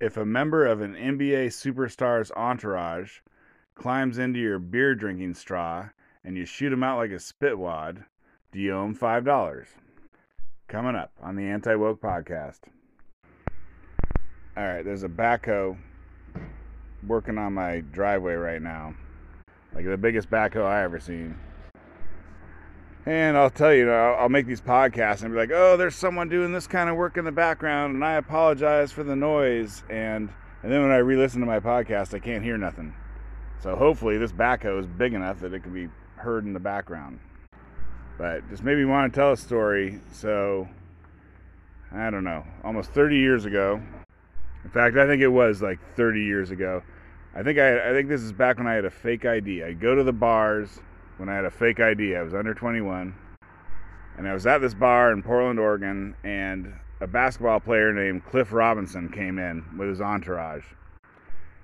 If a member of an NBA superstar's entourage climbs into your beer drinking straw and you shoot him out like a spitwad, do you owe him $5? Coming up on the Anti Woke Podcast. All right, there's a backhoe working on my driveway right now. Like the biggest backhoe I ever seen. And I'll tell you, I'll make these podcasts and be like, "Oh, there's someone doing this kind of work in the background, and I apologize for the noise." And and then when I re-listen to my podcast, I can't hear nothing. So hopefully, this backhoe is big enough that it can be heard in the background. But just maybe want to tell a story. So I don't know, almost 30 years ago. In fact, I think it was like 30 years ago. I think I, I think this is back when I had a fake ID. I'd go to the bars when I had a fake ID. I was under 21. And I was at this bar in Portland, Oregon, and a basketball player named Cliff Robinson came in with his entourage.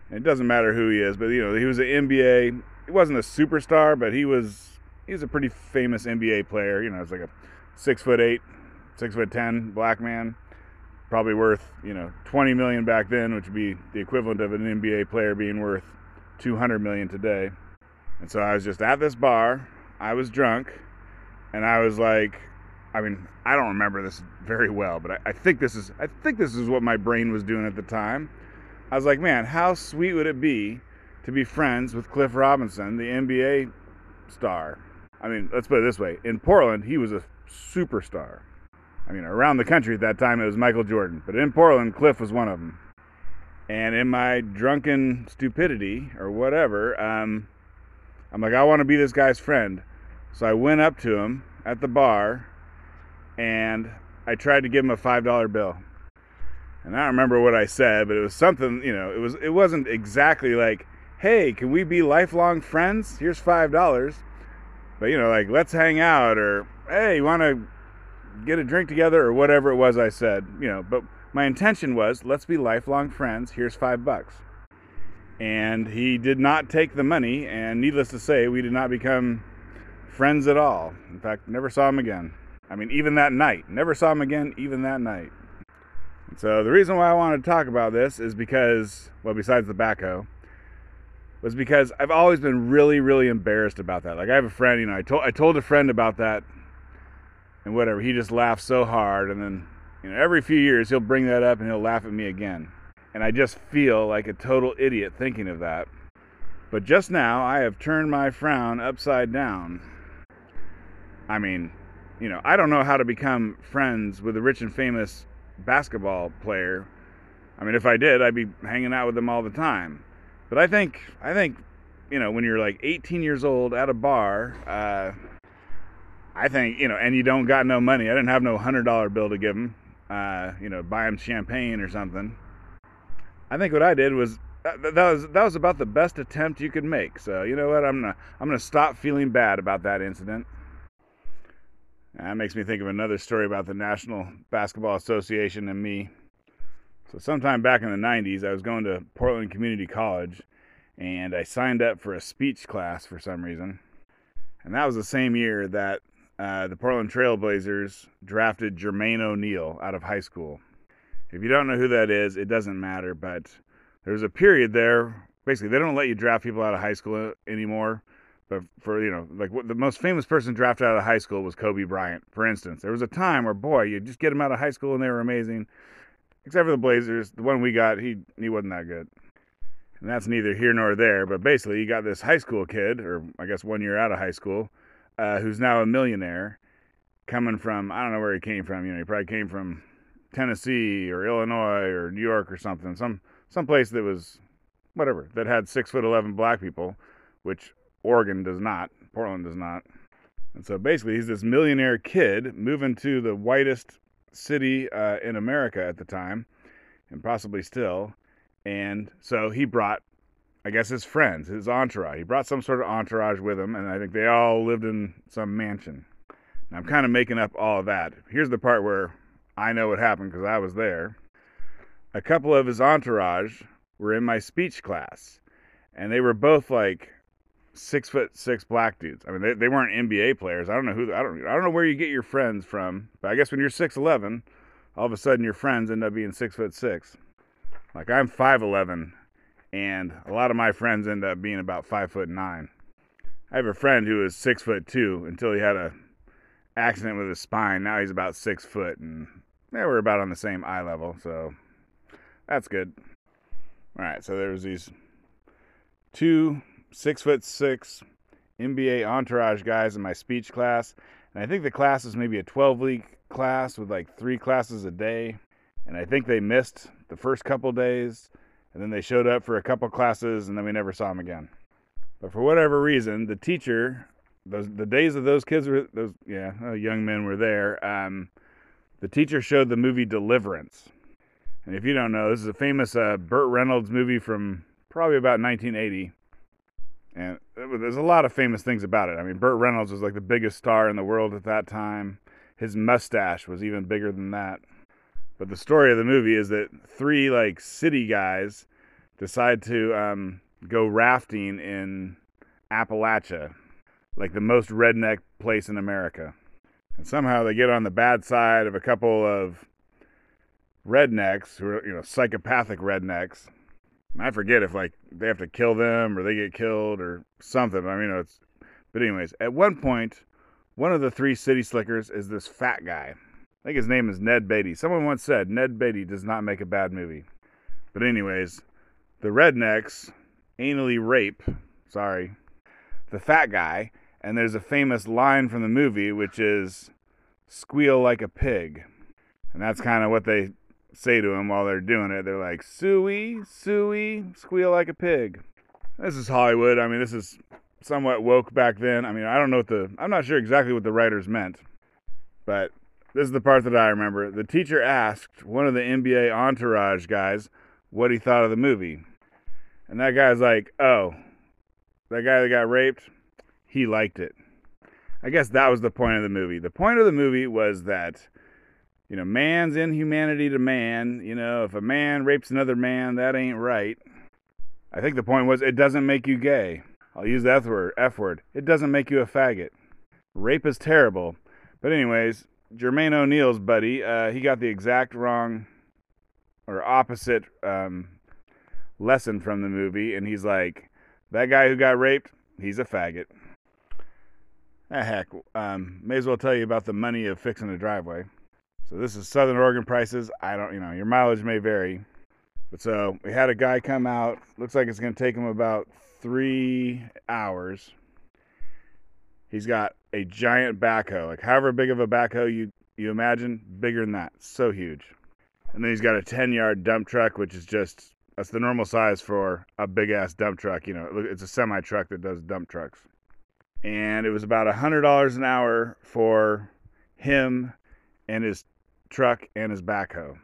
And it doesn't matter who he is, but you know, he was an NBA. He wasn't a superstar, but he was he was a pretty famous NBA player. You know, it's like a six foot eight, six foot ten black man, probably worth you know 20 million back then, which would be the equivalent of an NBA player being worth 200 million today. And so I was just at this bar. I was drunk, and I was like, I mean, I don't remember this very well, but I, I, think this is I think this is what my brain was doing at the time. I was like, man, how sweet would it be to be friends with Cliff Robinson, the NBA star? I mean, let's put it this way: in Portland, he was a superstar. I mean, around the country at that time, it was Michael Jordan, but in Portland, Cliff was one of them. And in my drunken stupidity or whatever, um, I'm like, I want to be this guy's friend. So I went up to him at the bar and I tried to give him a $5 bill. And I don't remember what I said, but it was something, you know, it was it wasn't exactly like, "Hey, can we be lifelong friends? Here's $5." But you know, like, "Let's hang out" or "Hey, you want to get a drink together" or whatever it was I said, you know, but my intention was, "Let's be lifelong friends. Here's 5 bucks." And he did not take the money. And needless to say, we did not become friends at all. In fact, never saw him again. I mean, even that night, never saw him again, even that night. So the reason why I wanted to talk about this is because, well, besides the backhoe, was because I've always been really, really embarrassed about that. Like I have a friend, you know, I told I told a friend about that, and whatever. He just laughed so hard, and then, you know, every few years he'll bring that up and he'll laugh at me again. And I just feel like a total idiot thinking of that. But just now, I have turned my frown upside down. I mean, you know, I don't know how to become friends with a rich and famous basketball player. I mean, if I did, I'd be hanging out with them all the time. But I think, I think, you know, when you're like 18 years old at a bar, uh, I think, you know, and you don't got no money. I didn't have no hundred dollar bill to give them, uh, you know, buy them champagne or something. I think what I did was that, that, was that was about the best attempt you could make. So you know what? I'm gonna I'm gonna stop feeling bad about that incident. That makes me think of another story about the National Basketball Association and me. So sometime back in the 90s, I was going to Portland Community College, and I signed up for a speech class for some reason. And that was the same year that uh, the Portland Trailblazers drafted Jermaine O'Neal out of high school. If you don't know who that is, it doesn't matter. But there's a period there. Basically, they don't let you draft people out of high school anymore. But for you know, like what, the most famous person drafted out of high school was Kobe Bryant, for instance. There was a time where, boy, you just get them out of high school and they were amazing. Except for the Blazers, the one we got, he he wasn't that good. And that's neither here nor there. But basically, you got this high school kid, or I guess one year out of high school, uh, who's now a millionaire, coming from I don't know where he came from. You know, he probably came from Tennessee or Illinois or New York or something, some some place that was whatever that had six foot eleven black people, which Oregon does not, Portland does not. And so basically, he's this millionaire kid moving to the whitest city uh, in America at the time, and possibly still. And so he brought, I guess, his friends, his entourage. He brought some sort of entourage with him, and I think they all lived in some mansion. Now, I'm kind of making up all of that. Here's the part where I know what happened because I was there. A couple of his entourage were in my speech class, and they were both like six foot six black dudes. I mean, they, they weren't NBA players. I don't know who. I don't. I don't know where you get your friends from. But I guess when you're six eleven, all of a sudden your friends end up being six foot six. Like I'm 5'11 and a lot of my friends end up being about five foot nine. I have a friend who was six foot two until he had a accident with his spine. Now he's about six foot, and we're about on the same eye level, so that's good. All right, so there was these two six foot six NBA entourage guys in my speech class, and I think the class is maybe a 12 week class with like three classes a day, and I think they missed the first couple days and then they showed up for a couple classes, and then we never saw them again. But for whatever reason, the teacher, those the days of those kids were those yeah uh, young men were there. Um, the teacher showed the movie Deliverance, and if you don't know, this is a famous uh, Burt Reynolds movie from probably about 1980. And there's a lot of famous things about it. I mean, Burt Reynolds was like the biggest star in the world at that time. His mustache was even bigger than that. But the story of the movie is that three like city guys decide to um, go rafting in Appalachia, like the most redneck place in America. And somehow they get on the bad side of a couple of rednecks who are, you know, psychopathic rednecks. And I forget if like they have to kill them or they get killed or something. I mean, it's. But anyways, at one point, one of the three city slickers is this fat guy. I think his name is Ned Beatty. Someone once said Ned Beatty does not make a bad movie. But anyways, the rednecks anally rape, sorry, the fat guy, and there's a famous line from the movie which is squeal like a pig. And that's kind of what they say to him while they're doing it. They're like, "Suey, suey, squeal like a pig." This is Hollywood. I mean, this is somewhat woke back then. I mean, I don't know what the I'm not sure exactly what the writers meant. But this is the part that I remember. The teacher asked one of the NBA entourage guys what he thought of the movie. And that guy's like, oh, that guy that got raped, he liked it. I guess that was the point of the movie. The point of the movie was that, you know, man's inhumanity to man. You know, if a man rapes another man, that ain't right. I think the point was it doesn't make you gay. I'll use the F word. F word. It doesn't make you a faggot. Rape is terrible. But anyways, Jermaine O'Neal's buddy, uh, he got the exact wrong or opposite um, lesson from the movie, and he's like, that guy who got raped, he's a faggot. Ah, heck, um, may as well tell you about the money of fixing a driveway. So this is Southern Oregon prices. I don't, you know, your mileage may vary. But so we had a guy come out. Looks like it's going to take him about three hours. He's got a giant backhoe, like however big of a backhoe you you imagine, bigger than that. So huge. And then he's got a 10 yard dump truck, which is just that's the normal size for a big ass dump truck. You know, it's a semi truck that does dump trucks. And it was about a hundred dollars an hour for him and his truck and his backhoe.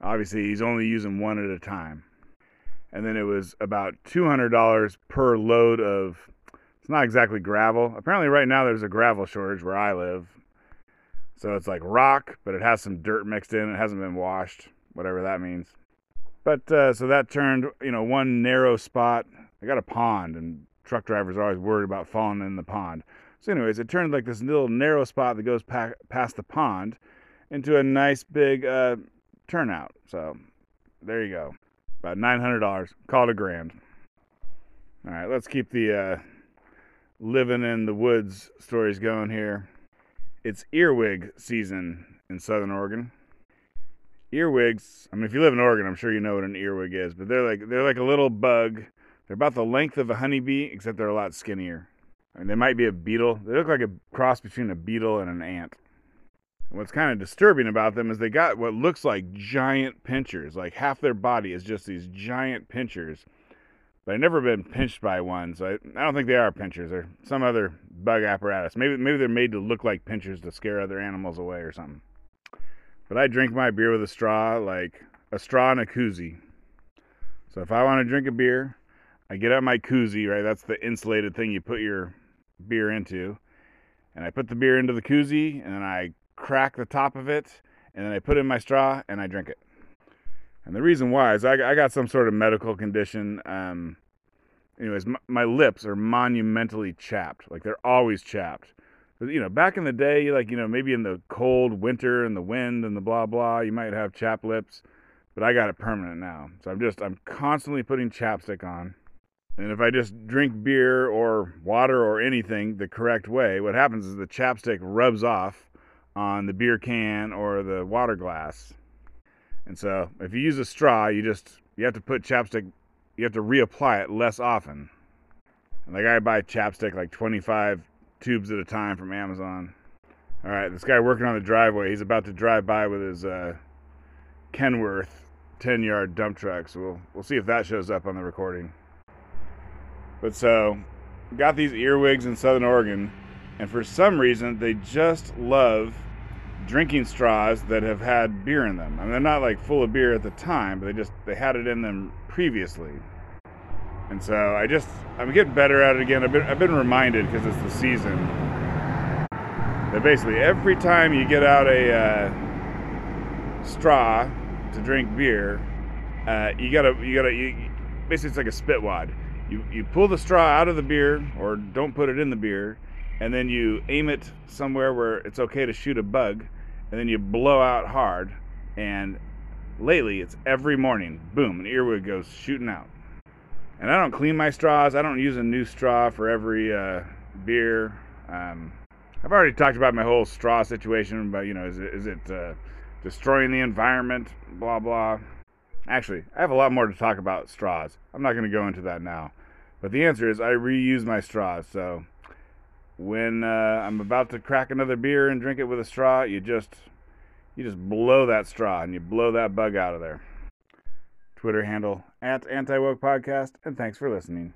Obviously, he's only using one at a time. And then it was about two hundred dollars per load of. It's not exactly gravel. Apparently, right now there's a gravel shortage where I live. So it's like rock, but it has some dirt mixed in. It hasn't been washed, whatever that means. But uh, so that turned, you know, one narrow spot. I got a pond, and truck drivers are always worried about falling in the pond. So, anyways, it turned like this little narrow spot that goes pa- past the pond into a nice big uh, turnout. So, there you go. About nine hundred dollars. Call it a grand. All right, let's keep the uh, living in the woods stories going here. It's earwig season in Southern Oregon earwigs. I mean, if you live in Oregon, I'm sure you know what an earwig is, but they're like they're like a little bug. They're about the length of a honeybee, except they're a lot skinnier. I mean, they might be a beetle. They look like a cross between a beetle and an ant. And what's kind of disturbing about them is they got what looks like giant pinchers. Like half their body is just these giant pinchers. But I've never been pinched by one, so I, I don't think they are pinchers. They're some other bug apparatus. Maybe maybe they're made to look like pinchers to scare other animals away or something. But I drink my beer with a straw, like a straw and a koozie. So if I want to drink a beer, I get out my koozie, right? That's the insulated thing you put your beer into. And I put the beer into the koozie, and then I crack the top of it, and then I put in my straw, and I drink it. And the reason why is I, I got some sort of medical condition. Um, anyways, my, my lips are monumentally chapped. Like they're always chapped you know, back in the day, like, you know, maybe in the cold winter and the wind and the blah blah, you might have chapped lips. but I got it permanent now. So I'm just I'm constantly putting chapstick on. And if I just drink beer or water or anything the correct way, what happens is the chapstick rubs off on the beer can or the water glass. And so if you use a straw, you just you have to put chapstick you have to reapply it less often. And like I buy chapstick like 25 tubes at a time from Amazon. All right, this guy working on the driveway, he's about to drive by with his uh, Kenworth 10 yard dump truck. So we'll, we'll see if that shows up on the recording. But so, got these earwigs in Southern Oregon, and for some reason, they just love drinking straws that have had beer in them. I mean, they're not like full of beer at the time, but they just they had it in them previously. And so I just I'm getting better at it again. I've been I've been reminded because it's the season that basically every time you get out a uh, straw to drink beer, uh, you gotta you gotta you, basically it's like a spit wad. You you pull the straw out of the beer or don't put it in the beer, and then you aim it somewhere where it's okay to shoot a bug, and then you blow out hard. And lately, it's every morning, boom, an earwig goes shooting out. And I don't clean my straws. I don't use a new straw for every uh, beer. Um, I've already talked about my whole straw situation, but you know, is it, is it uh, destroying the environment? Blah blah. Actually, I have a lot more to talk about straws. I'm not going to go into that now. But the answer is I reuse my straws. So when uh, I'm about to crack another beer and drink it with a straw, you just you just blow that straw and you blow that bug out of there. Twitter handle at Anti Woke Podcast, and thanks for listening.